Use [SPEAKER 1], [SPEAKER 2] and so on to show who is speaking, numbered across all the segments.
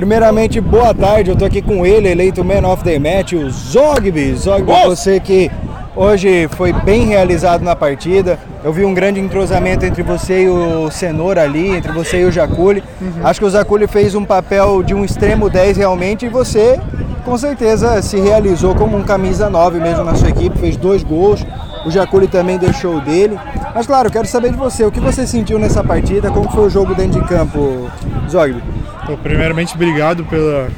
[SPEAKER 1] Primeiramente, boa tarde, eu tô aqui com ele, eleito Man of the Match, o Zogby. Zogby, você que hoje foi bem realizado na partida. Eu vi um grande entrosamento entre você e o Cenoura ali, entre você e o Jaculi. Uhum. Acho que o Jaculi fez um papel de um extremo 10 realmente e você com certeza se realizou como um camisa 9 mesmo na sua equipe, fez dois gols. O Jaculi também deixou o dele. Mas claro, quero saber de você, o que você sentiu nessa partida, como foi o jogo dentro de campo, Zogby?
[SPEAKER 2] Primeiramente, obrigado pela,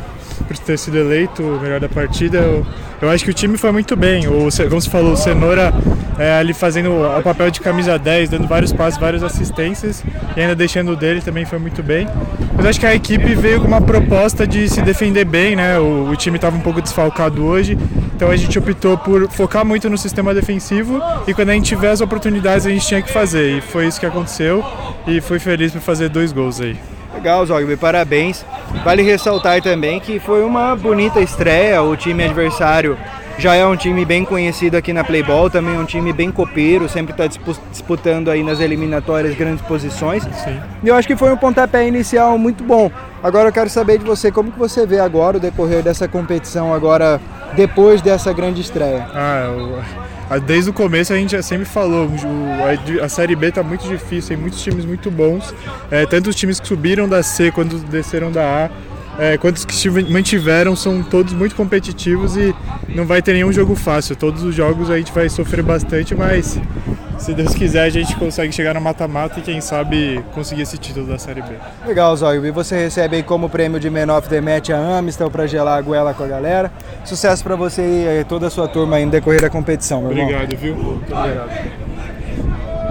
[SPEAKER 2] por ter sido eleito o melhor da partida. Eu, eu acho que o time foi muito bem. O, como você falou, o Cenoura é, ali fazendo o papel de camisa 10, dando vários passos, várias assistências e ainda deixando o dele também foi muito bem. Mas acho que a equipe veio com uma proposta de se defender bem, né? O, o time estava um pouco desfalcado hoje, então a gente optou por focar muito no sistema defensivo e quando a gente tiver as oportunidades a gente tinha que fazer. E foi isso que aconteceu e fui feliz por fazer dois gols aí.
[SPEAKER 1] Legal, Zogby, parabéns. Vale ressaltar também que foi uma bonita estreia. O time adversário já é um time bem conhecido aqui na Playball, também é um time bem copeiro, sempre está disputando aí nas eliminatórias grandes posições. Sim. E eu acho que foi um pontapé inicial muito bom. Agora eu quero saber de você, como que você vê agora o decorrer dessa competição agora depois dessa grande estreia?
[SPEAKER 2] Ah, eu Desde o começo a gente sempre falou, a Série B está muito difícil, tem muitos times muito bons, é, tanto os times que subiram da C quanto desceram da A, é, quantos que mantiveram são todos muito competitivos e não vai ter nenhum jogo fácil. Todos os jogos a gente vai sofrer bastante, mas se Deus quiser, a gente consegue chegar no mata-mata e quem sabe conseguir esse título da Série B.
[SPEAKER 1] Legal, Zóio. E você recebe aí como prêmio de Man of the Match a Amistel para gelar a goela com a galera. Sucesso para você e toda a sua turma aí no decorrer da competição, meu
[SPEAKER 2] Obrigado, irmão. viu? Muito obrigado.